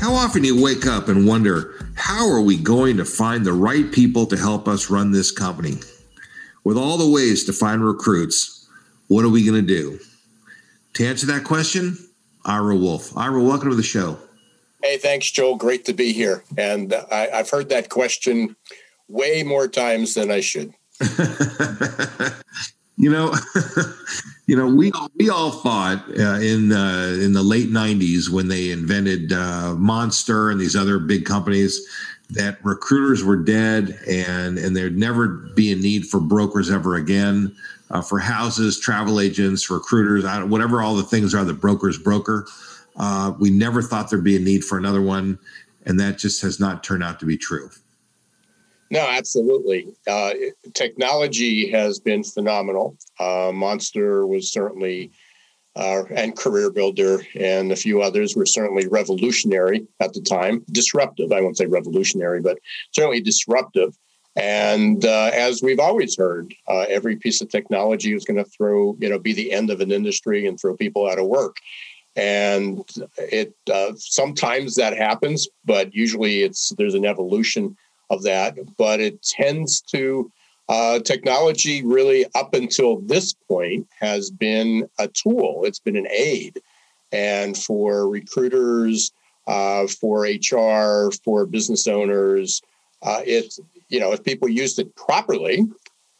How often do you wake up and wonder, how are we going to find the right people to help us run this company? With all the ways to find recruits, what are we going to do? To answer that question, Ira Wolfe. Ira, welcome to the show. Hey, thanks, Joel. Great to be here. And I, have heard that question way more times than I should. you know, you know, we we all thought uh, in in the late '90s when they invented uh, Monster and these other big companies that recruiters were dead and and there'd never be a need for brokers ever again. Uh, for houses, travel agents, recruiters, whatever all the things are that brokers broker. Uh, we never thought there'd be a need for another one, and that just has not turned out to be true. No, absolutely. Uh, technology has been phenomenal. Uh, Monster was certainly, uh, and Career Builder and a few others were certainly revolutionary at the time. Disruptive, I won't say revolutionary, but certainly disruptive. And uh, as we've always heard, uh, every piece of technology is going to throw, you know, be the end of an industry and throw people out of work and it uh, sometimes that happens but usually it's there's an evolution of that but it tends to uh, technology really up until this point has been a tool. It's been an aid. And for recruiters uh, for hr for business owners uh, it you know if people used it properly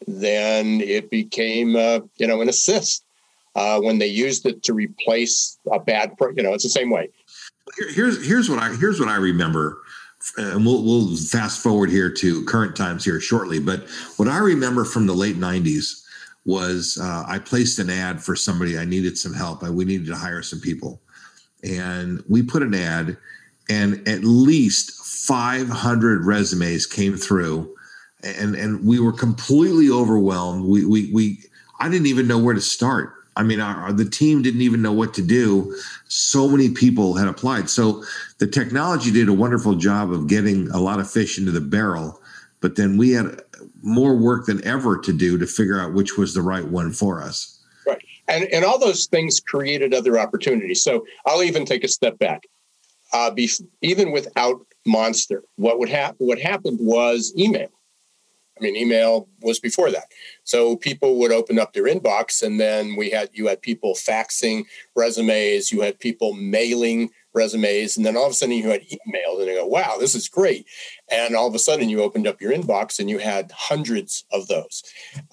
then it became uh, you know an assist uh, when they used it to replace a bad, you know, it's the same way. here's here's what I here's what I remember, and we'll we'll fast forward here to current times here shortly. But what I remember from the late '90s was uh, I placed an ad for somebody. I needed some help. I, we needed to hire some people, and we put an ad, and at least 500 resumes came through, and and we were completely overwhelmed. We we we I didn't even know where to start I mean, our, the team didn't even know what to do. So many people had applied. So the technology did a wonderful job of getting a lot of fish into the barrel, but then we had more work than ever to do to figure out which was the right one for us. Right. And, and all those things created other opportunities. So I'll even take a step back. Uh, be, even without Monster, what would happen? What happened was email I mean, email was before that. So people would open up their inbox, and then we had you had people faxing resumes, you had people mailing resumes, and then all of a sudden you had emails, and they go, "Wow, this is great!" And all of a sudden you opened up your inbox, and you had hundreds of those.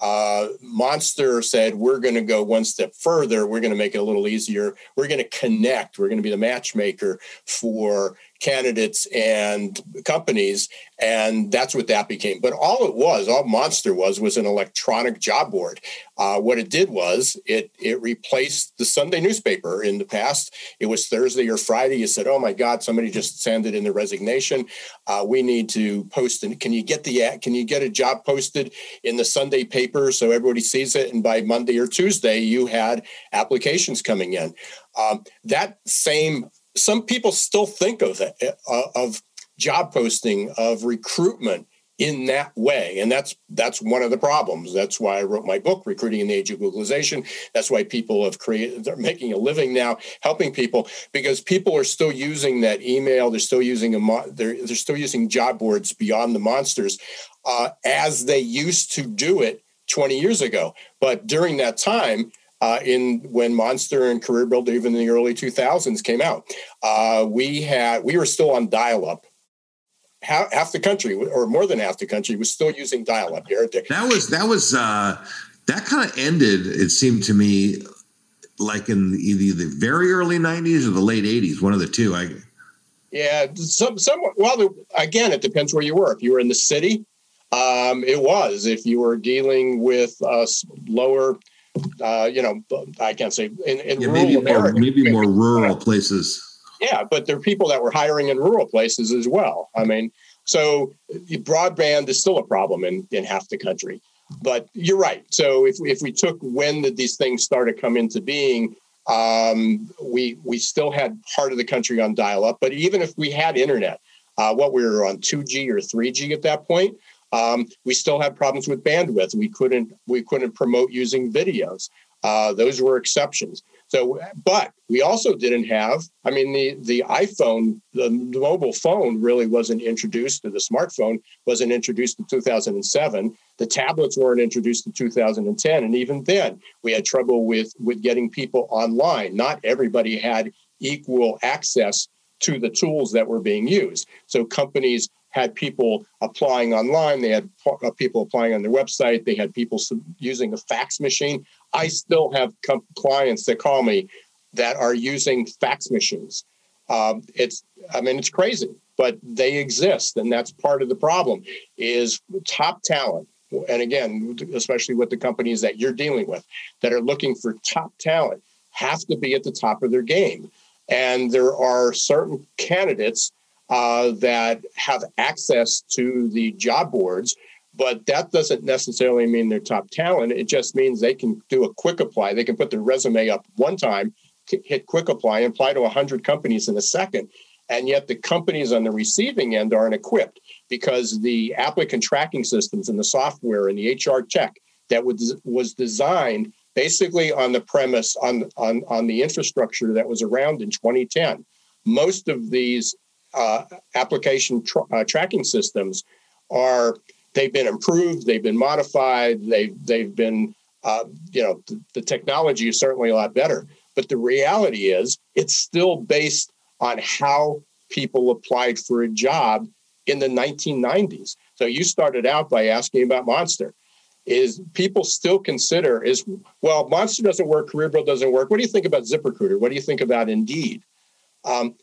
Uh, Monster said, "We're going to go one step further. We're going to make it a little easier. We're going to connect. We're going to be the matchmaker for candidates and companies and that's what that became. But all it was all monster was was an electronic job board. Uh, what it did was it it replaced the sunday newspaper. In the past it was thursday or friday you said oh my god somebody just sent in the resignation. Uh, we need to post and can you get the can you get a job posted in the sunday paper so everybody sees it? And by monday or tuesday you had applications coming in. Um, that same some people still think of it, uh, of job posting, of recruitment in that way. And that's that's one of the problems. That's why i wrote my book recruiting in the age of Googlization. That's why people have created they're making a living now helping people because people are still using that email. They're still using a they're, they're still using job boards beyond the monsters uh, as they used to do it 20 years ago. But during that time uh, in when Monster and Career Builder, even in the early 2000s, came out, uh, we had we were still on dial-up half, half the country or more than half the country was still using dial-up. That was that was uh, that kind of ended. It seemed to me like in either the very early '90s or the late '80s, one of the two. I yeah, some some. Well, again, it depends where you were. If you were in the city, um, it was. If you were dealing with uh, lower, uh, you know, I can't say in, in yeah, rural maybe America, more, maybe more rural places. Yeah, but there are people that were hiring in rural places as well. I mean, so broadband is still a problem in, in half the country. But you're right. So if, if we took when did these things started to come into being, um, we we still had part of the country on dial-up. But even if we had internet, uh, what we were on 2G or 3G at that point, um, we still had problems with bandwidth. We couldn't we couldn't promote using videos. Uh, those were exceptions. So, but we also didn't have, I mean, the, the iPhone, the, mobile phone really wasn't introduced, the smartphone wasn't introduced in 2007. The tablets weren't introduced in 2010. And even then, we had trouble with, with getting people online. Not everybody had equal access to the tools that were being used. So companies had people applying online. They had uh, people applying on their website. They had people using a fax machine. I still have clients that call me that are using fax machines. Um, it's, I mean, it's crazy, but they exist, and that's part of the problem. Is top talent, and again, especially with the companies that you're dealing with that are looking for top talent, have to be at the top of their game. And there are certain candidates uh, that have access to the job boards but that doesn't necessarily mean they're top talent. It just means they can do a quick apply. They can put their resume up one time, hit quick apply, and apply to 100 companies in a second. And yet the companies on the receiving end aren't equipped because the applicant tracking systems and the software and the HR tech that was, was designed basically on the premise on, on, on the infrastructure that was around in 2010. Most of these uh, application uh, tracking systems are they've been improved, they've been modified, they've they've been uh, you know the, the technology is certainly a lot better. But the reality is, it's still based on how people applied for a job in the 1990s. So you started out by asking about Monster. Is people still consider is well, Monster doesn't work, Career Builder doesn't work. What do you think about ZipRecruiter? What do you think about Indeed? Um,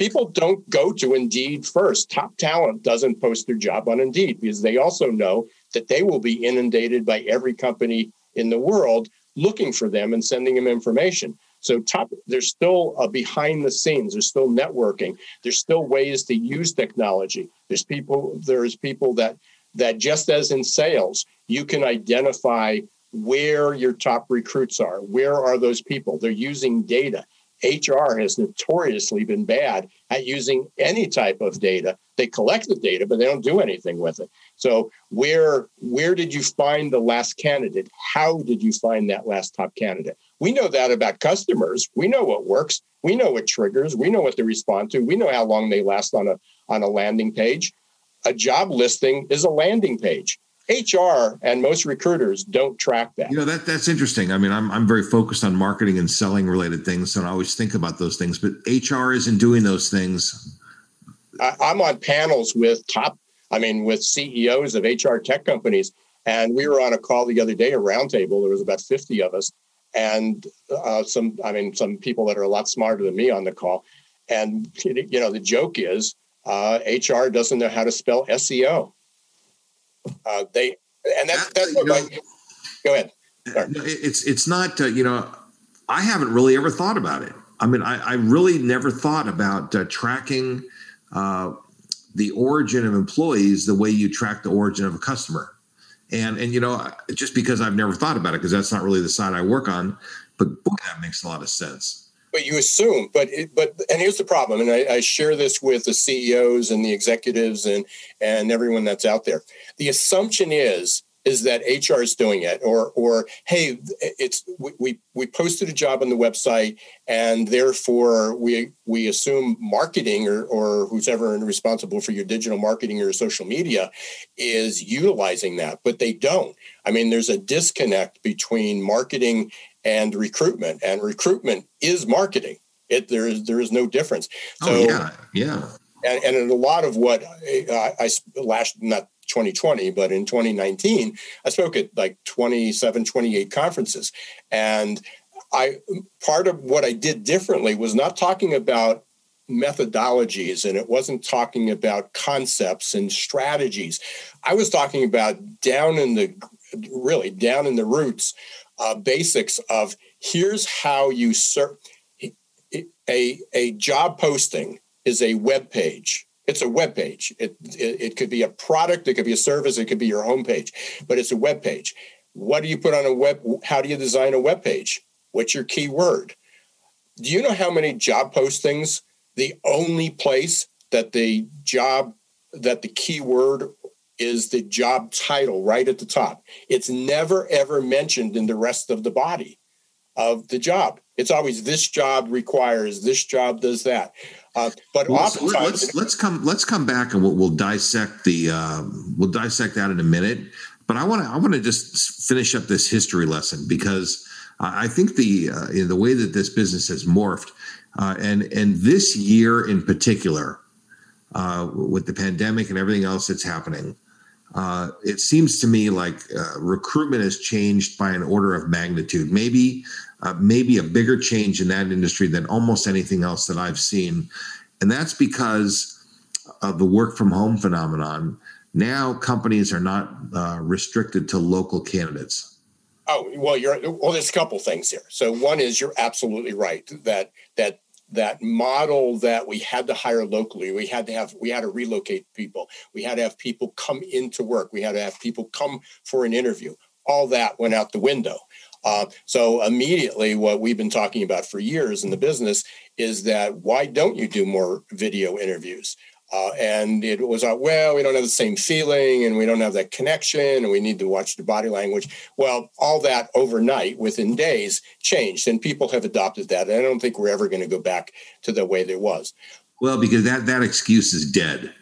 people don't go to Indeed first. Top talent doesn't post their job on Indeed because they also know that they will be inundated by every company in the world looking for them and sending them information. So top there's still a behind the scenes, there's still networking, there's still ways to use technology. There's people there's people that that just as in sales, you can identify where your top recruits are. Where are those people? They're using data. HR has notoriously been bad at using any type of data. They collect the data, but they don't do anything with it. So where where did you find the last candidate? How did you find that last top candidate? We know that about customers. We know what works. We know what triggers. We know what they respond to. We know how long they last on a on a landing page. A job listing is a landing page. HR and most recruiters don't track that. You know that that's interesting. I mean, I'm I'm very focused on marketing and selling related things, and I always think about those things. But HR isn't doing those things. I, I'm on panels with top, I mean, with CEOs of HR tech companies, and we were on a call the other day, a roundtable. There was about 50 of us, and uh, some, I mean, some people that are a lot smarter than me on the call. And you know, the joke is uh, HR doesn't know how to spell SEO. Uh, they and that's that's what my, go ahead. Sorry. It's it's not uh, you know I haven't really ever thought about it. I mean I, I really never thought about uh, tracking uh, the origin of employees the way you track the origin of a customer. And and you know just because I've never thought about it because that's not really the side I work on, but boy that makes a lot of sense. But you assume, but it, but and here's the problem, and I, I share this with the CEOs and the executives and and everyone that's out there. The assumption is is that HR is doing it, or or hey, it's we we posted a job on the website, and therefore we we assume marketing or or who's ever responsible for your digital marketing or social media is utilizing that, but they don't. I mean, there's a disconnect between marketing and recruitment, and recruitment is marketing. It there is there is no difference. Oh, so, oh yeah, yeah. And, and in a lot of what I, I last not 2020, but in 2019, I spoke at like 27, 28 conferences. And I part of what I did differently was not talking about methodologies and it wasn't talking about concepts and strategies. I was talking about down in the really down in the roots uh, basics of here's how you serve a, a job posting is a web page it's a web page. It, it, it, could be a product, it could be a service, it could be your homepage, but it's a web page. What do you put on a web? How do you design a web page? What's your keyword? Do you know how many job postings, the only place that the job, that the keyword is the job title right at the top? It's never ever mentioned in the rest of the body of the job. It's always this job requires, this job does that. Uh, but well, oftentimes, let's let's come let's come back and we'll, we'll dissect the uh, we'll dissect that in a minute. But I want to I want to just finish up this history lesson because I think the uh, the way that this business has morphed uh, and and this year in particular uh, with the pandemic and everything else that's happening. Uh, it seems to me like recruitment has changed by an order of magnitude. Maybe uh, maybe a bigger change in that industry than almost anything else that I've seen. And that's because of the work from home phenomenon. Now companies are not uh, restricted to local candidates. Oh well, you're well. There's a couple things here. So one is you're absolutely right that that that model that we had to hire locally. We had to have we had to relocate people. We had to have people come into work. We had to have people come for an interview. All that went out the window. Uh, so immediately, what we've been talking about for years in the business is that why don't you do more video interviews? Uh, and it was uh, well, we don't have the same feeling, and we don't have that connection, and we need to watch the body language. Well, all that overnight, within days, changed, and people have adopted that. And I don't think we're ever going to go back to the way it was. Well, because that that excuse is dead.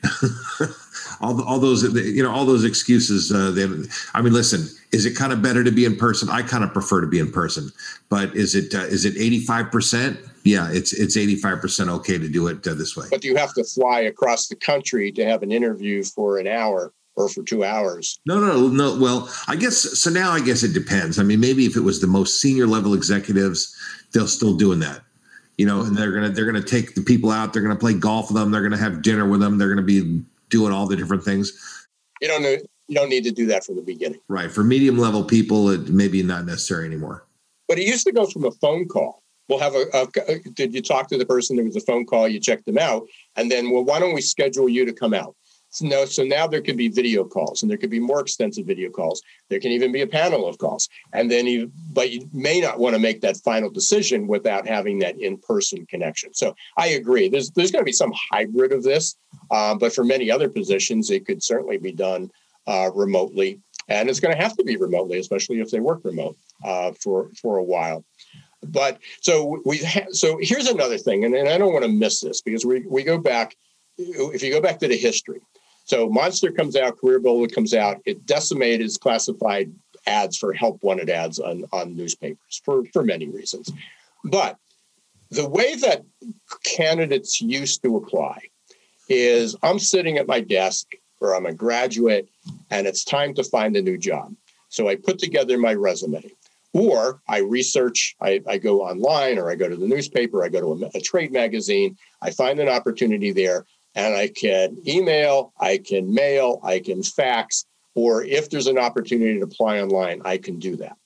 all, all those you know all those excuses. Uh, they, I mean, listen, is it kind of better to be in person? I kind of prefer to be in person, but is it uh, is it eighty five percent? Yeah, it's it's eighty five percent okay to do it uh, this way. But you have to fly across the country to have an interview for an hour or for two hours. No, no, no. Well, I guess so. Now, I guess it depends. I mean, maybe if it was the most senior level executives, they'll still doing that you know, and they're gonna they're gonna take the people out. They're gonna play golf with them. They're gonna have dinner with them. They're gonna be doing all the different things. You don't know. You don't need to do that from the beginning. Right. For medium level people, it maybe not necessary anymore. But it used to go from a phone call. We'll have a, a, did you talk to the person? There was a phone call. You checked them out, and then well, why don't we schedule you to come out? So no, so now there could be video calls, and there could be more extensive video calls. There can even be a panel of calls, and then you, but you may not want to make that final decision without having that in-person connection. So I agree. There's there's going to be some hybrid of this, uh, but for many other positions, it could certainly be done uh, remotely, and it's going to have to be remotely, especially if they work remote uh, for for a while. But so we ha- so here's another thing, and, and I don't want to miss this because we we go back. If you go back to the history, so Monster comes out, Career Builder comes out. It decimated classified ads for help wanted ads on, on newspapers for, for many reasons. But the way that candidates used to apply is I'm sitting at my desk or I'm a graduate and it's time to find a new job. So I put together my resume or I research, I, I go online or I go to the newspaper, I go to a, a trade magazine, I find an opportunity there and I can email, I can mail, I can fax, or if there's an opportunity to apply online, I can do that.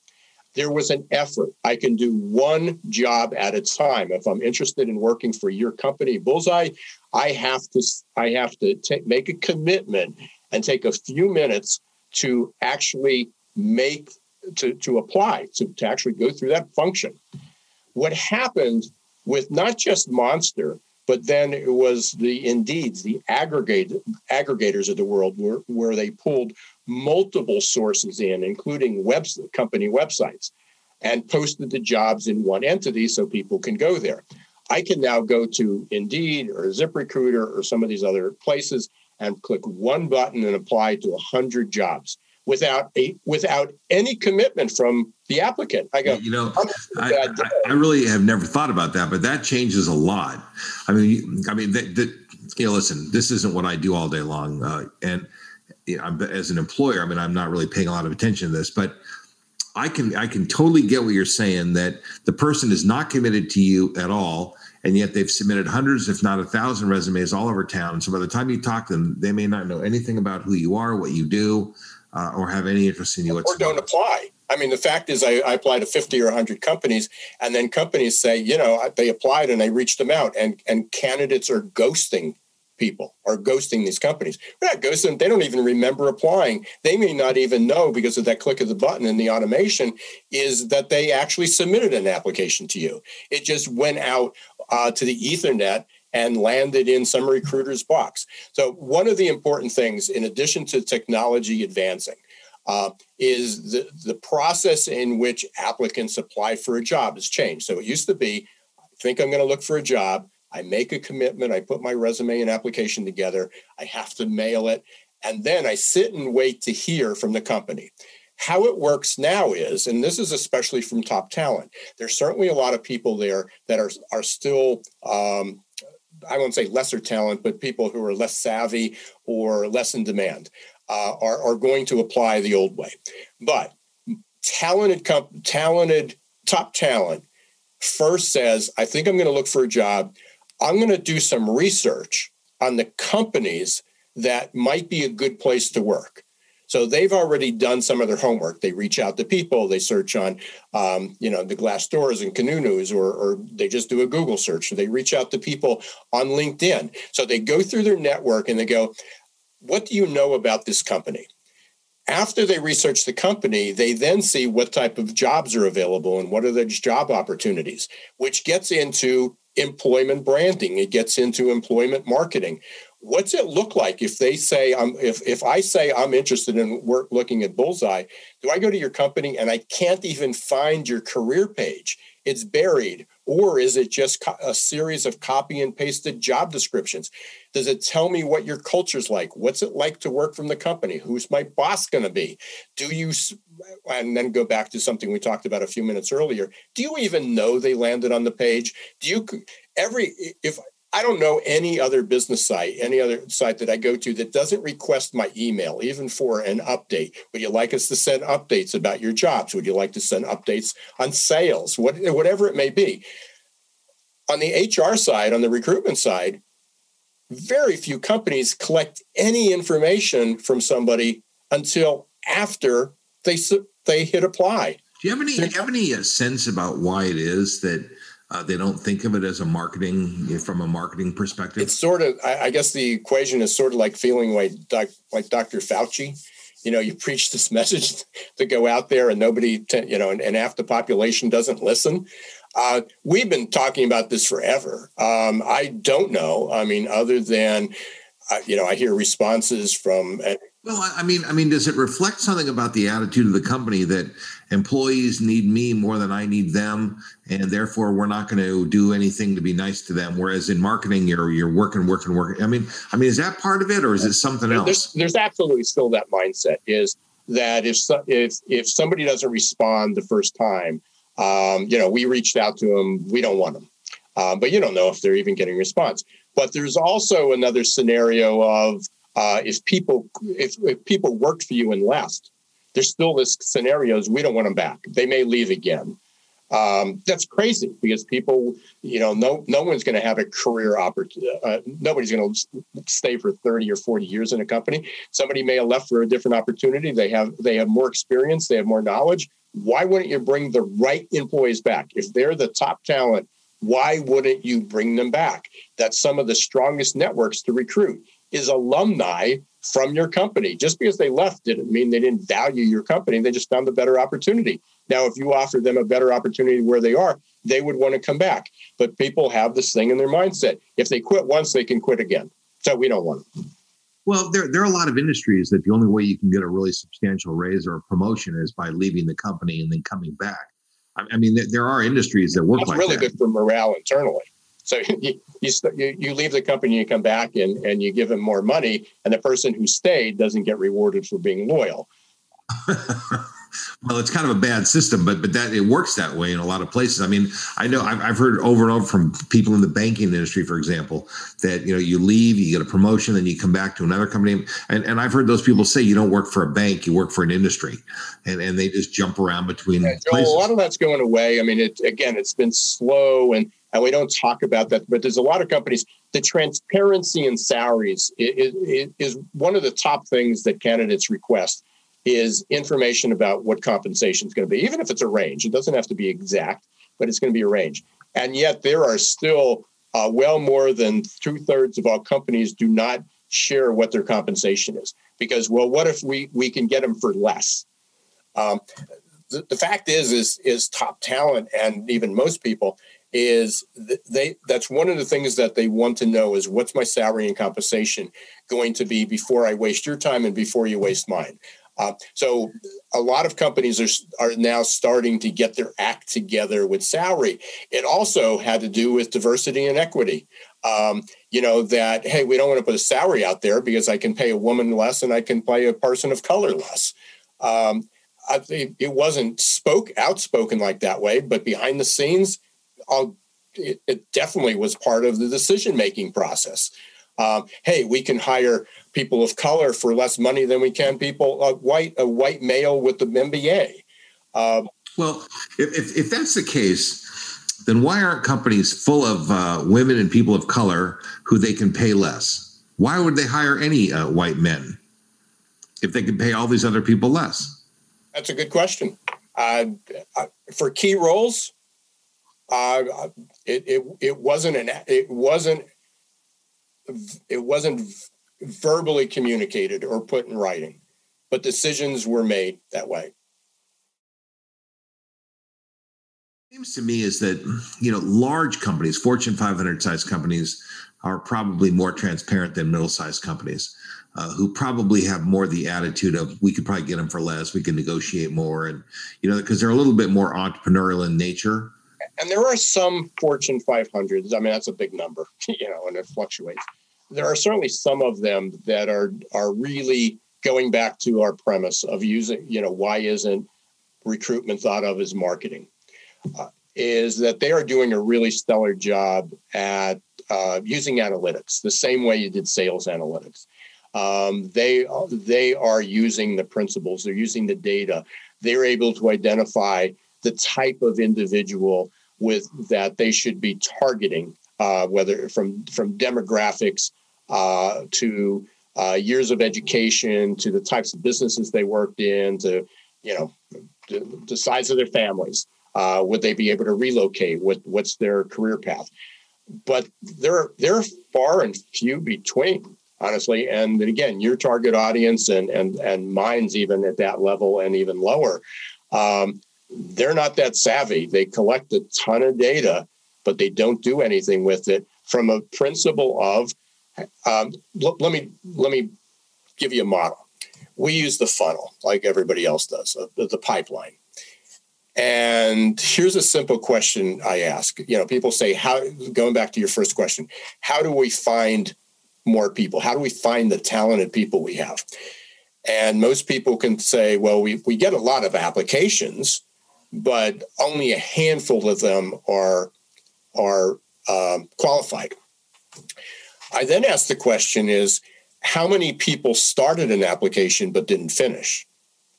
There was an effort. I can do one job at a time. If I'm interested in working for your company, Bullseye, I have to I have to make a commitment and take a few minutes to actually make to, to apply to, to actually go through that function. What happened with not just Monster, but then it was the Indeeds, the aggregate aggregators of the world, where, where they pulled multiple sources in, including web company websites, and posted the jobs in one entity so people can go there. I can now go to Indeed or ZipRecruiter or some of these other places and click one button and apply to 100 jobs without a without any commitment from the applicant. I go, you know, I, I, I, really have never thought about that, but that changes a lot. I mean, I mean, that, that you know, listen, this isn't what I do all day long, uh, and you know, as an employer, I mean, I'm not really paying a lot of attention to this, but I can I can totally get what you're saying that the person is not committed to you at all and yet they've submitted hundreds, if not a thousand resumes all over town. So by the time you talk to them, they may not know anything about who you are, what you do, uh, or have any interest in you. Or don't apply. I mean, the fact is, I, I apply to 50 or 100 companies, and then companies say, you know, they applied and I reached them out, and, and candidates are ghosting people are ghosting these companies. They're not ghosting, they don't even remember applying. They may not even know because of that click of the button and the automation is that they actually submitted an application to you. It just went out uh, to the Ethernet and landed in some recruiter's box. So, one of the important things, in addition to technology advancing, uh, is the, the process in which applicants apply for a job has changed. So, it used to be, I think I'm going to look for a job. I make a commitment, I put my resume and application together, I have to mail it, and then I sit and wait to hear from the company. How it works now is, and this is especially from top talent, there's certainly a lot of people there that are, are still um, I won't say lesser talent, but people who are less savvy or less in demand uh, are, are going to apply the old way. But talented, comp- talented, top talent first says, I think I'm going to look for a job. I'm going to do some research on the companies that might be a good place to work. So they've already done some of their homework. They reach out to people. They search on, um, you know, the Glassdoors and Kununus, or, or they just do a Google search. They reach out to people on LinkedIn. So they go through their network and they go, "What do you know about this company?" After they research the company, they then see what type of jobs are available and what are the job opportunities, which gets into employment branding. It gets into employment marketing what's it look like if they say I'm if if I say I'm interested in work looking at Bullseye, do I go to your company and I can't even find your career page? It's buried, or is it just a series of copy and pasted job descriptions? Does it tell me what your culture's like? What's it like to work from the company? Who's my boss going to be? Do you and then go back to something we talked about a few minutes earlier? Do you even know they landed on the page? Do you every if I don't know any other business site, any other site that I go to that doesn't request my email, even for an update. Would you like us to send updates about your jobs? Would you like to send updates on sales? What, whatever it may be. On the HR side, on the recruitment side, very few companies collect any information from somebody until after they they hit apply. Do you have any, have any uh, sense about why it is that uh, they don't think of it as a marketing from a marketing perspective. It's sort of, I, I guess, the equation is sort of like feeling like doc, like Dr. Fauci. You know, you preach this message to go out there, and nobody, t- you know, and, and half the population doesn't listen. Uh, we've been talking about this forever. Um, I don't know. I mean, other than, uh, you know, I hear responses from uh, well, I mean, I mean, does it reflect something about the attitude of the company that employees need me more than I need them, and therefore we're not going to do anything to be nice to them? Whereas in marketing, you're you're working, working, working. I mean, I mean, is that part of it, or is it something else? There's, there's absolutely still that mindset. Is that if if if somebody doesn't respond the first time, um, you know, we reached out to them, we don't want them, um, but you don't know if they're even getting response. But there's also another scenario of uh, if people if, if people worked for you and left, there's still this scenarios we don't want them back. They may leave again. Um, that's crazy because people, you know, no no one's going to have a career opportunity. Uh, nobody's going to stay for 30 or 40 years in a company. Somebody may have left for a different opportunity. They have they have more experience. They have more knowledge. Why wouldn't you bring the right employees back? If they're the top talent, why wouldn't you bring them back? That's some of the strongest networks to recruit is alumni from your company. Just because they left didn't mean they didn't value your company. They just found a better opportunity. Now, if you offer them a better opportunity where they are, they would want to come back. But people have this thing in their mindset. If they quit once, they can quit again. So we don't want them. Well, there, there are a lot of industries that the only way you can get a really substantial raise or a promotion is by leaving the company and then coming back. I, I mean, there, there, are industries that work That's like really that. good for morale internally. So you, you, you leave the company, you come back and, and you give them more money, and the person who stayed doesn't get rewarded for being loyal. well, it's kind of a bad system, but but that it works that way in a lot of places. I mean, I know I've, I've heard over and over from people in the banking industry, for example, that you know you leave, you get a promotion, then you come back to another company, and and I've heard those people say you don't work for a bank, you work for an industry, and and they just jump around between yeah, Joel, places. A lot of that's going away. I mean, it again, it's been slow and and we don't talk about that. But there's a lot of companies. The transparency in salaries is, is, one of the top things that candidates request is information about what compensation is going to be, even if it's a range. It doesn't have to be exact, but it's going to be a range. And yet there are still uh, well more than two thirds of all companies do not share what their compensation is because well, what if we we can get them for less? Um, the, the fact is is is top talent and even most people is they that's one of the things that they want to know is what's my salary and compensation going to be before I waste your time and before you waste mine. Uh, so a lot of companies are, are now starting to get their act together with salary. It also had to do with diversity and equity. Um, you know, that, hey, we don't want to put a salary out there because I can pay a woman less and I can pay a person of color less. Um, I it wasn't spoke outspoken like that way, but behind the scenes, I'll, it, it definitely was part of the decision making process. Um, hey, we can hire people of color for less money than we can people uh, white a white male with the MBA. Um, well, if, if, if that's the case, then why aren't companies full of uh, women and people of color who they can pay less? Why would they hire any uh, white men if they can pay all these other people less? That's a good question. Uh, uh for key roles, it, it it wasn't an it wasn't it wasn't verbally communicated or put in writing, but decisions were made that way. Seems to me is that you know large companies, Fortune 500 size companies, are probably more transparent than middle sized companies, uh, who probably have more the attitude of we could probably get them for less, we can negotiate more, and you know because they're a little bit more entrepreneurial in nature. And there are some Fortune 500s. I mean, that's a big number, you know, and it fluctuates there are certainly some of them that are are really going back to our premise of using, you know, why isn't recruitment thought of as marketing? Uh, is that they are doing a really stellar job at uh, using analytics the same way you did sales analytics. Um, they they are using the principles. They're using the data. They're able to identify the type of individual with that they should be targeting, uh, whether from from demographics uh, to uh, years of education, to the types of businesses they worked in, to you know the, size of their families. Uh, would they be able to relocate? What what's their career path? But they're they're far and few between, honestly. And again, your target audience and and and mine's even at that level and even lower. Um, they're not that savvy. They collect a ton of data, but they don't do anything with it from a principle of um, l- let me let me give you a model. We use the funnel like everybody else does, uh, the, the pipeline. And here's a simple question I ask. You know, people say, "How?" Going back to your first question, how do we find more people? How do we find the talented people we have? And most people can say, "Well, we we get a lot of applications, but only a handful of them are are um, qualified." I then asked the question is how many people started an application but didn't finish?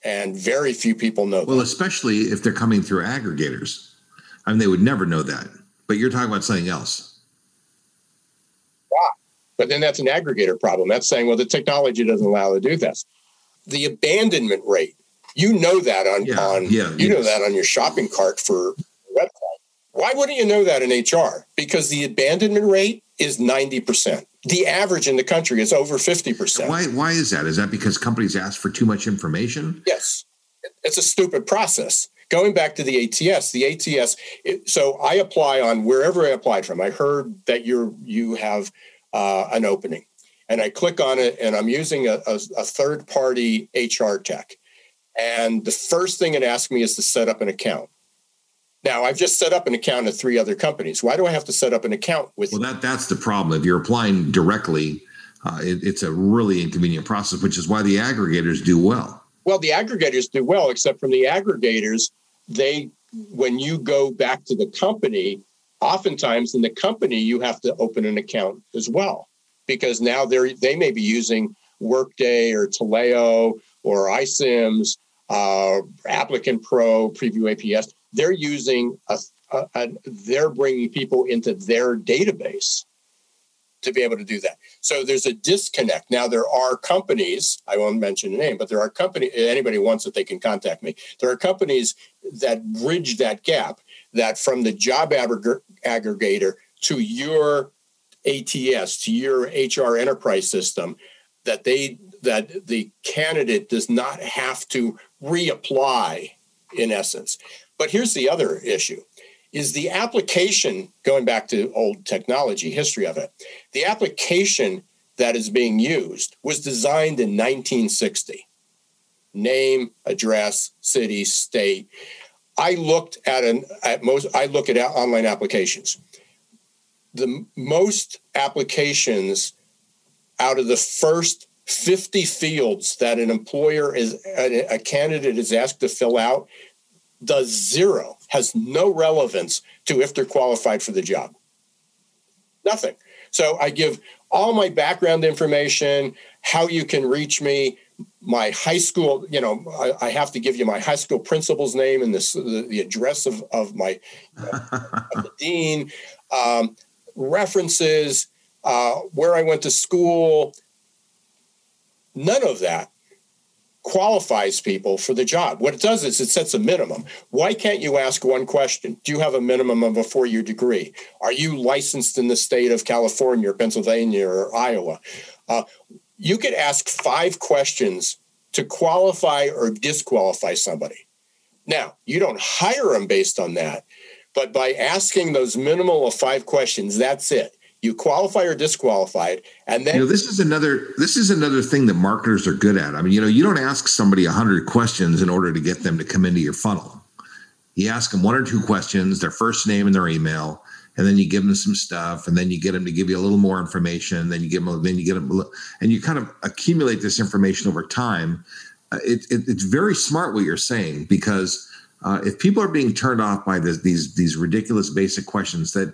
And very few people know. Well, that. especially if they're coming through aggregators. I mean, they would never know that. But you're talking about something else. Wow. But then that's an aggregator problem. That's saying, well, the technology doesn't allow to do this. The abandonment rate, you know that on, yeah, on yeah, you yes. know that on your shopping cart for website. Why wouldn't you know that in HR? Because the abandonment rate is 90%. The average in the country is over 50%. Why, why is that? Is that because companies ask for too much information? Yes. It's a stupid process. going back to the ATS, the ATS. It, so I apply on wherever I applied from. I heard that you're you have uh, an opening, and I click on it, and I'm using a, a, a third party HR tech, and the first thing it asks me is to set up an account. Now I've just set up an account at three other companies. Why do I have to set up an account with? Well, that that's the problem. If you're applying directly, uh, it, it's a really inconvenient process, which is why the aggregators do well. Well, the aggregators do well, except from the aggregators, they when you go back to the company, oftentimes in the company you have to open an account as well because now they're they may be using Workday or Taleo or iCIMS, uh, Applicant Pro, Preview APS. They're using a, a, a they're bringing people into their database to be able to do that. So there's a disconnect. Now there are companies, I won't mention a name, but there are companies, anybody wants it, they can contact me. There are companies that bridge that gap that from the job aggregator to your ATS, to your HR enterprise system, that they that the candidate does not have to reapply in essence. But here's the other issue is the application, going back to old technology, history of it, the application that is being used was designed in 1960. Name, address, city, state. I looked at an at most I look at online applications. The most applications out of the first 50 fields that an employer is a, candidate is asked to fill out does zero, has no relevance to if they're qualified for the job. Nothing. So I give all my background information, how you can reach me, my high school, you know, I, I have to give you my high school principal's name and this, the, the address of, of my of the dean, um, references, uh, where I went to school. None of that qualifies people for the job. What it does is it sets a minimum. Why can't you ask one question? Do you have a minimum of a four year degree? Are you licensed in the state of California or Pennsylvania or Iowa? Uh, you could ask five questions to qualify or disqualify somebody. Now, you don't hire them based on that, but by asking those minimal of five questions, that's it you qualify or disqualified and then you know this is another this is another thing that marketers are good at. I mean you know you don't ask somebody 100 questions in order to get them to come into your funnel. You ask them one or two questions their first name and their email and then you give them some stuff and then you get them to give you a little more information then you give them then you get them and you kind of accumulate this information over time. Uh, it, it, it's very smart what you're saying because uh, if people are being turned off by this, these these ridiculous basic questions that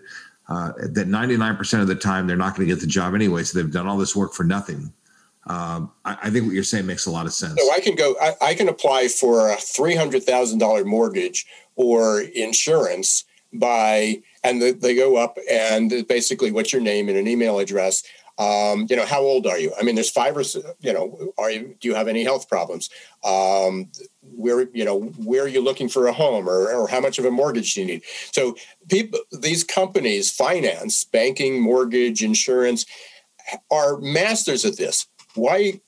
uh, that 99% of the time they're not going to get the job anyway. So they've done all this work for nothing. Um, I, I, think what you're saying makes a lot of sense. So I can go, I, I can apply for a $300,000 mortgage or insurance by, and the, they go up and basically what's your name and an email address. Um, you know, how old are you? I mean, there's five or you know, are you? Do you have any health problems? Um, where you know, where are you looking for a home, or, or how much of a mortgage do you need? So, people, these companies, finance, banking, mortgage, insurance, are masters at this. Why?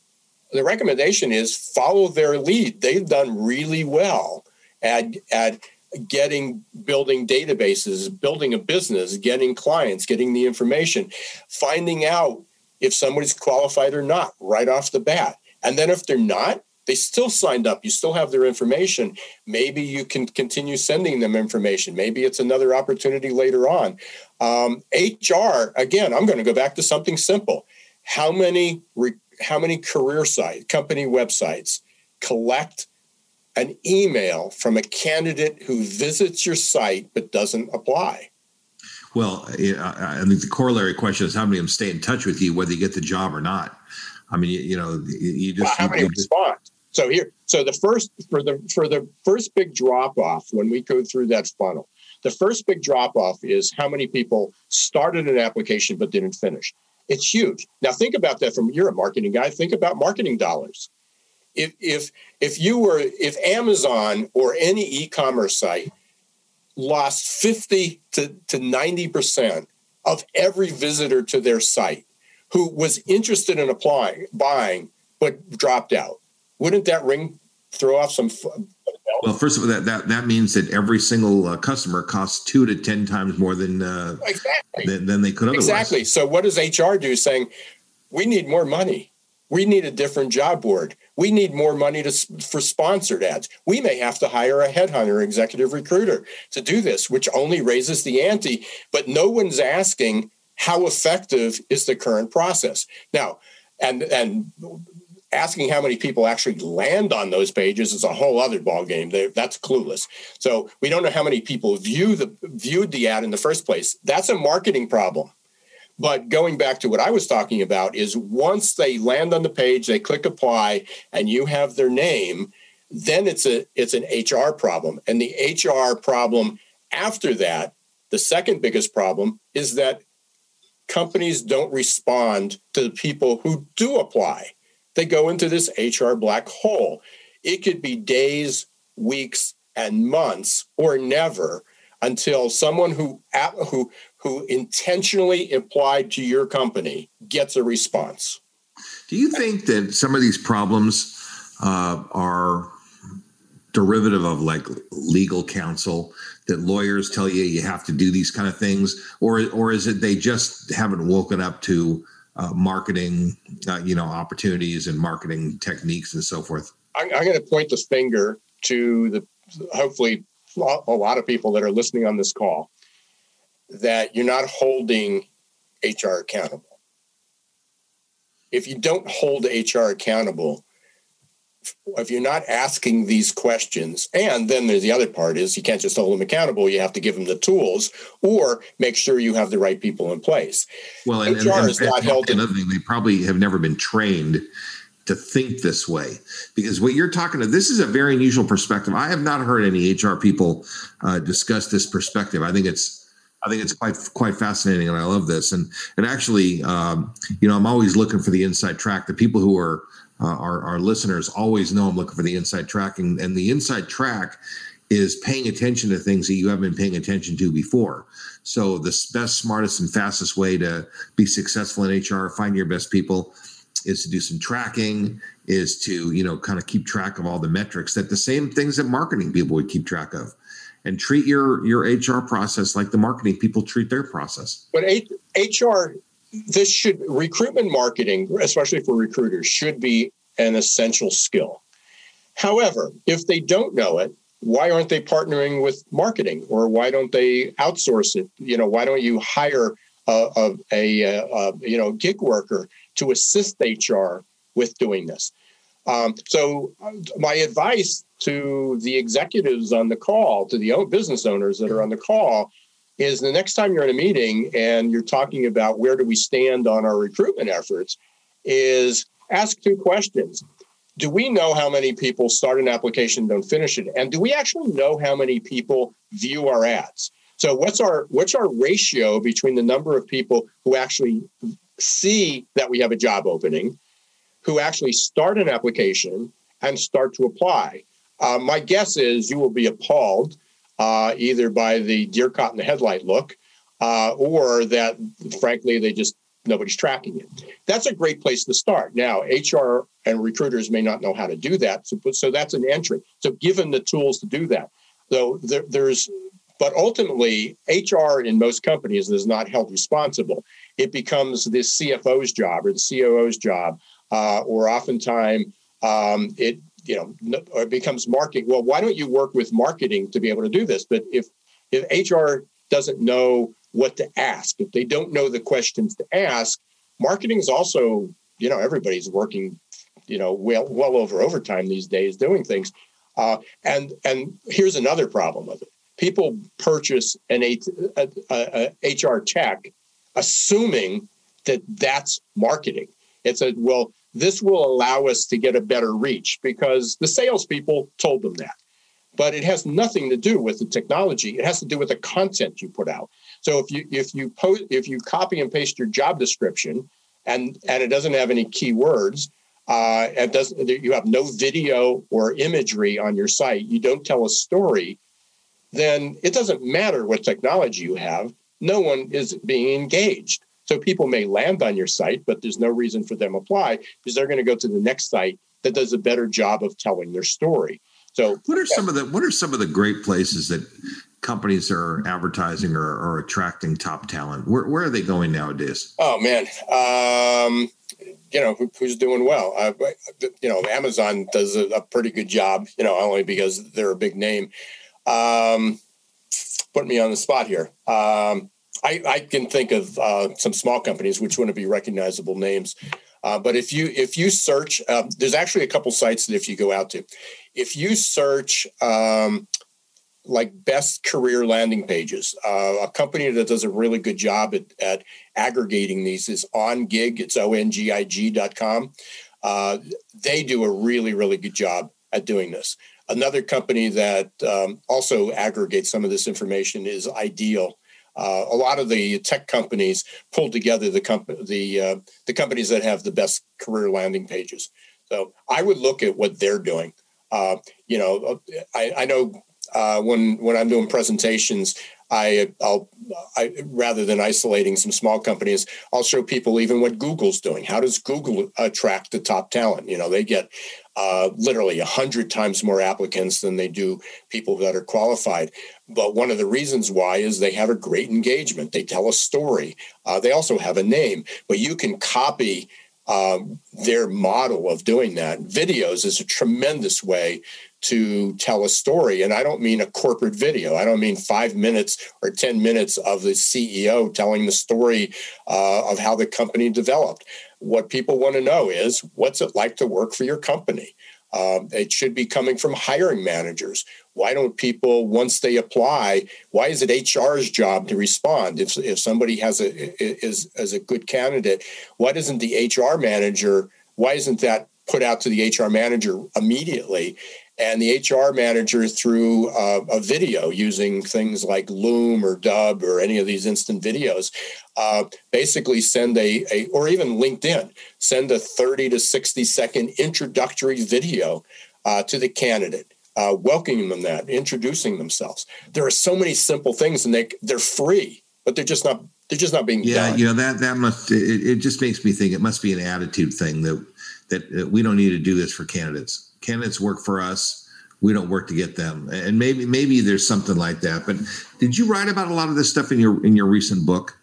The recommendation is follow their lead. They've done really well at at getting building databases, building a business, getting clients, getting the information, finding out if somebody's qualified or not right off the bat. And then if they're not, they still signed up. You still have their information. Maybe you can continue sending them information. Maybe it's another opportunity later on. Um, HR, again, I'm going to go back to something simple. How many re- how many career site company websites collect an email from a candidate who visits your site but doesn't apply? Well, I think the corollary question is how many of them stay in touch with you, whether you get the job or not. I mean, you, you know, you just well, how many respond. So here, so the first for the for the first big drop off when we go through that funnel, the first big drop off is how many people started an application but didn't finish. It's huge. Now think about that from you're a marketing guy. Think about marketing dollars if if if you were if Amazon or any e-commerce site lost 50 to, to 90% of every visitor to their site who was interested in applying buying but dropped out wouldn't that ring throw off some. Well, first of all, that that, that means that every single uh, customer costs two to ten times more than uh, exactly than, than, they could otherwise. Exactly. So what does HR do? Saying we need more money. We need a different job board. We need more money to, for sponsored ads. We may have to hire a headhunter, executive recruiter to do this, which only raises the ante. But no one's asking how effective is the current process now, and and asking how many people actually land on those pages is a whole other ballgame. That's clueless. So we don't know how many people view the viewed the ad in the first place. That's a marketing problem. But going back to what I was talking about is once they land on the page, they click apply, and you have their name, then it's a it's an HR problem. And the HR problem after that, the second biggest problem is that companies don't respond to the people who do apply they go into this HR black hole. It could be days, weeks, and months, or never until someone who who who intentionally applied to your company gets a response. Do you think that some of these problems uh, are derivative of like legal counsel that lawyers tell you you have to do these kind of things, or or is it they just haven't woken up to uh, marketing, uh, you know, opportunities and marketing techniques and so forth? I'm, I'm going to point the finger to the hopefully a lot of people that are listening on this call that you're not holding HR accountable. If you don't hold HR accountable, if you're not asking these questions, and then there's the other part is you can't just hold them accountable. You have to give them the tools or make sure you have the right people in place. Well, and, HR and, and, is not held. Another thing, they probably have never been trained to think this way because what you're talking to this is a very unusual perspective. I have not heard any HR people uh, discuss this perspective. I think it's I think it's quite quite fascinating, and I love this. And and actually, um, you know, I'm always looking for the inside track. The people who are uh, our, our listeners always know I'm looking for the inside tracking, and the inside track is paying attention to things that you haven't been paying attention to before. So the best, smartest, and fastest way to be successful in HR, find your best people, is to do some tracking, is to you know kind of keep track of all the metrics that the same things that marketing people would keep track of, and treat your your HR process like the marketing people treat their process. But HR this should recruitment marketing, especially for recruiters, should be an essential skill. However, if they don't know it, why aren't they partnering with marketing or why don't they outsource it? You know, why don't you hire a, a, a, a you know gig worker to assist HR with doing this? Um, so, my advice to the executives on the call, to the business owners that are on the call, is the next time you're in a meeting and you're talking about where do we stand on our recruitment efforts is ask two questions. Do we know how many people start an application don't finish it? And do we actually know how many people view our ads? So what's our what's our ratio between the number of people who actually see that we have a job opening who actually start an application and start to apply uh, my guess is you will be appalled uh, either by the deer caught in the headlight look uh, or that, frankly, they just nobody's tracking it. That's a great place to start. Now, HR and recruiters may not know how to do that, so, so that's an entry. So, given the tools to do that, though, there, there's but ultimately, HR in most companies is not held responsible. It becomes the CFO's job or the COO's job, uh, or oftentimes um, it you know, it becomes marketing. Well, why don't you work with marketing to be able to do this? But if if HR doesn't know what to ask, if they don't know the questions to ask, marketing is also, you know, everybody's working, you know, well well over overtime these days doing things. Uh, and and here's another problem with it: people purchase an a, a, a HR tech, assuming that that's marketing. It's a well, this will allow us to get a better reach because the salespeople told them that. But it has nothing to do with the technology. It has to do with the content you put out. So if you if you post if you copy and paste your job description and and it doesn't have any keywords, uh, it doesn't you have no video or imagery on your site, you don't tell a story, then it doesn't matter what technology you have. No one is being engaged. So people may land on your site, but there's no reason for them to apply because they're going to go to the next site that does a better job of telling their story. So, what are some of the what are some of the great places that companies are advertising or, or attracting top talent? Where, where are they going nowadays? Oh man, um, you know who, who's doing well. Uh, you know, Amazon does a, a, pretty good job. You know, only because they're a big name. Um, put me on the spot here. Um, I, I, can think of uh, some small companies which wouldn't be recognizable names. Uh, but if you if you search, uh, there's actually a couple sites that if you go out to, if you search um, like best career landing pages. Uh, a company that does a really good job at, at aggregating these is OnGig. It's O-N-G-I-G dot com. Uh, they do a really, really good job at doing this. Another company that um, also aggregates some of this information is Ideal. Uh, a lot of the tech companies pull together the comp- the uh, the companies that have the best career landing pages. So I would look at what they're doing. Uh, you know, I, I know uh, when when I'm doing presentations, I I'll I, rather than isolating some small companies, I'll show people even what Google's doing. How does Google attract the top talent? You know, they get uh, literally a hundred times more applicants than they do people that are qualified. But one of the reasons why is they have a great engagement. They tell a story. Uh, they also have a name, but you can copy um, their model of doing that. Videos is a tremendous way to tell a story. And I don't mean a corporate video. I don't mean five minutes or 10 minutes of the CEO telling the story uh, of how the company developed. What people want to know is what's it like to work for your company? Um, it should be coming from hiring managers. Why don't people, once they apply, why is it HR's job to respond? If, if somebody has a is as a good candidate, why doesn't the HR manager? Why isn't that put out to the HR manager immediately? and the HR manager through uh, a video using things like Loom or Dubb or any of these instant videos, uh, basically send a, a, or even LinkedIn, send a 30 to 60 second introductory video uh, to the candidate. Uh, welcoming them that introducing themselves. There are so many simple things and they they're free but they're just not they're just not being yeah done. you know that that must it, it just makes me think it must be an attitude thing that that we don't need to do this for candidates. Candidates work for us. We don't work to get them. And maybe maybe there's something like that but did you write about a lot of this stuff in your in your recent book?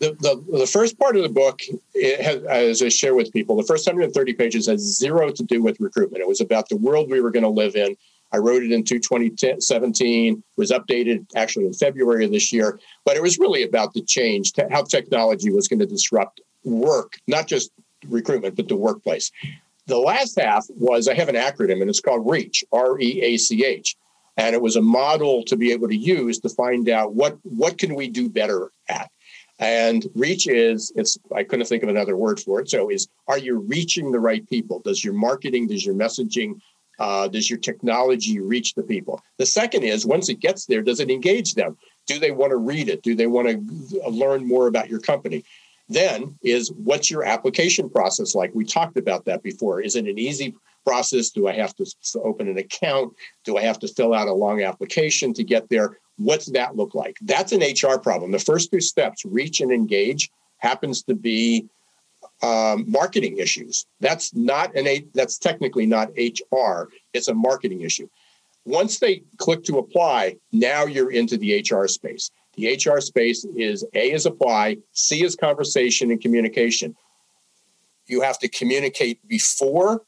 The, the, the first part of the book has, as i share with people the first 130 pages has zero to do with recruitment. It was about the world we were going to live in i wrote it in 2017 was updated actually in february of this year but it was really about the change how technology was going to disrupt work not just recruitment but the workplace the last half was I have an acronym and it's called REACH, R E A C H. And it was a model to be able to use to find out what what can we do better at. And reach is it's I couldn't think of another word for it. So is are you reaching the right people? Does your marketing, does your messaging, uh, does your technology reach the people? The second is once it gets there, does it engage them? Do they want to read it? Do they want to learn more about your company? Then is what's your application process like? We talked about that before. Is it an easy process? Do I have to open an account? Do I have to fill out a long application to get there? What's that look like? That's an HR problem. The first two steps, reach and engage, happens to be um, marketing issues. That's not an a. That's technically not HR. It's a marketing issue. Once they click to apply, now you're into the HR space. The HR space is A is apply, C is conversation and communication. You have to communicate before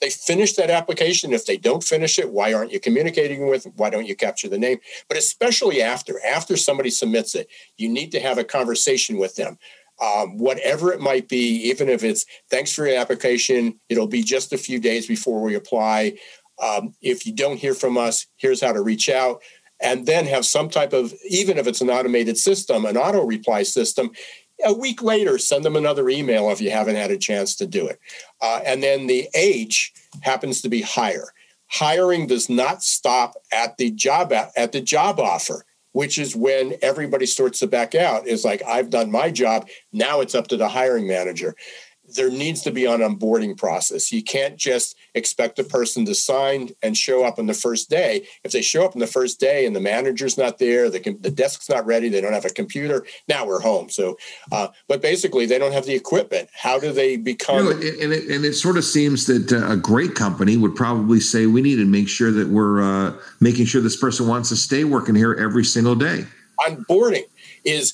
they finish that application. If they don't finish it, why aren't you communicating with? Why don't you capture the name? But especially after, after somebody submits it, you need to have a conversation with them. Um, whatever it might be, even if it's thanks for your application, it'll be just a few days before we apply. Um, if you don't hear from us, here's how to reach out and then have some type of, even if it's an automated system, an auto reply system, a week later, send them another email if you haven't had a chance to do it. Uh, and then the age happens to be higher. Hiring does not stop at the job at the job offer, which is when everybody starts to back out. Is like I've done my job. Now it's up to the hiring manager. There needs to be an onboarding process. You can't just expect a person to sign and show up on the first day. If they show up on the first day and the manager's not there, the, the desk's not ready, they don't have a computer, now we're home. So, uh, but basically, they don't have the equipment. How do they become? You know, and, it, and it sort of seems that uh, a great company would probably say we need to make sure that we're uh, making sure this person wants to stay working here every single day. Onboarding is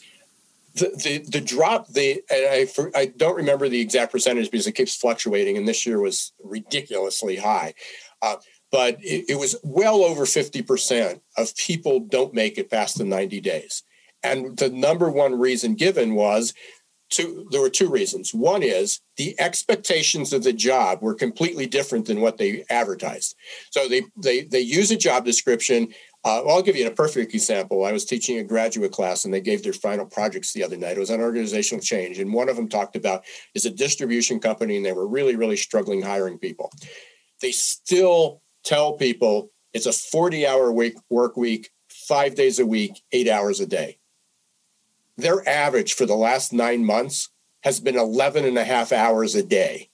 the, the the drop the I I don't remember the exact percentage because it keeps fluctuating and this year was ridiculously high, uh, but it, it, was well over fifty percent of people don't make it past the ninety days, and the number one reason given was two. There were two reasons. One is the expectations of the job were completely different than what they advertised. So they they they use a job description uh, well, I'll give you a perfect example. I was teaching a graduate class and they gave their final projects the other night. It was on organizational change. And one of them talked about is a distribution company and they were really, really struggling hiring people. They still tell people it's a 40 hour week, work week, five days a week, eight hours a day. Their average for the last nine months has been 11 and a half hours a day.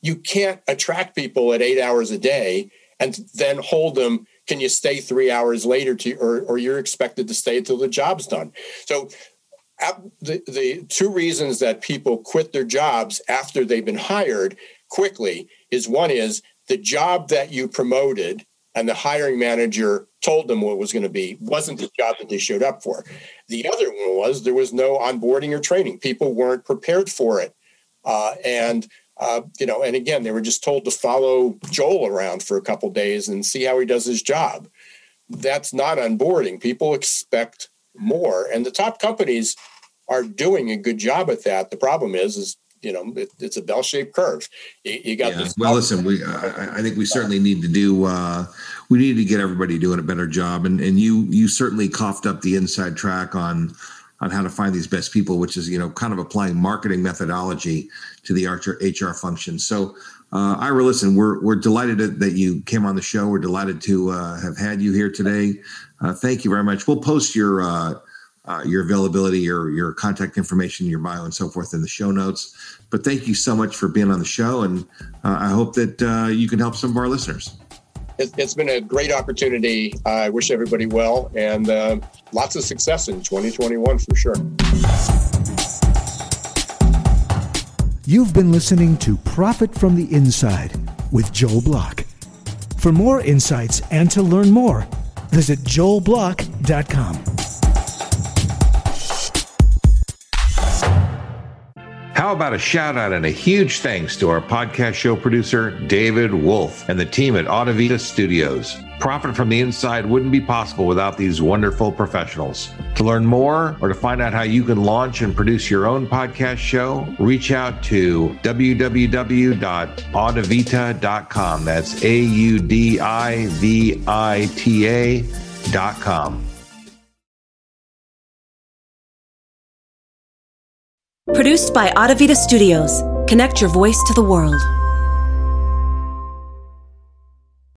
You can't attract people at eight hours a day and then hold them can you stay three hours later to or, or you're expected to stay until the job's done? So the, the two reasons that people quit their jobs after they've been hired quickly is one is the job that you promoted and the hiring manager told them what was going to be wasn't the job that they showed up for. The other one was there was no onboarding or training. People weren't prepared for it. Uh, and uh, you know, and again, they were just told to follow Joel around for a couple days and see how he does his job. That's not onboarding. People expect more, and the top companies are doing a good job at that. The problem is, is you know, it, it's a bell-shaped curve. You, you got yeah. Well, listen, we I, I, think we certainly need to do. Uh, we need to get everybody doing a better job, and and you you certainly coughed up the inside track on on how to find these best people, which is you know kind of applying marketing methodology to the HR, HR function. So, uh, Ira, listen, we're we're delighted that you came on the show. We're delighted to uh, have had you here today. Uh, thank you very much. We'll post your uh, uh, your availability, your your contact information, your bio, and so forth in the show notes. But thank you so much for being on the show, and uh, I hope that you can help some of our listeners it's been a great opportunity. I wish everybody well and uh, lots of success in 2021 for sure. You've been listening to Profit from the Inside with Joel Block. For more insights and to learn more, visit joelblock.com. How about a shout out and a huge thanks to our podcast show producer, David Wolf, and the team at Audivita Studios. Profit from the inside wouldn't be possible without these wonderful professionals. To learn more or to find out how you can launch and produce your own podcast show, reach out to www.audivita.com. That's A U D I V I T A.com. Produced by Audivita Studios. Connect your voice to the world.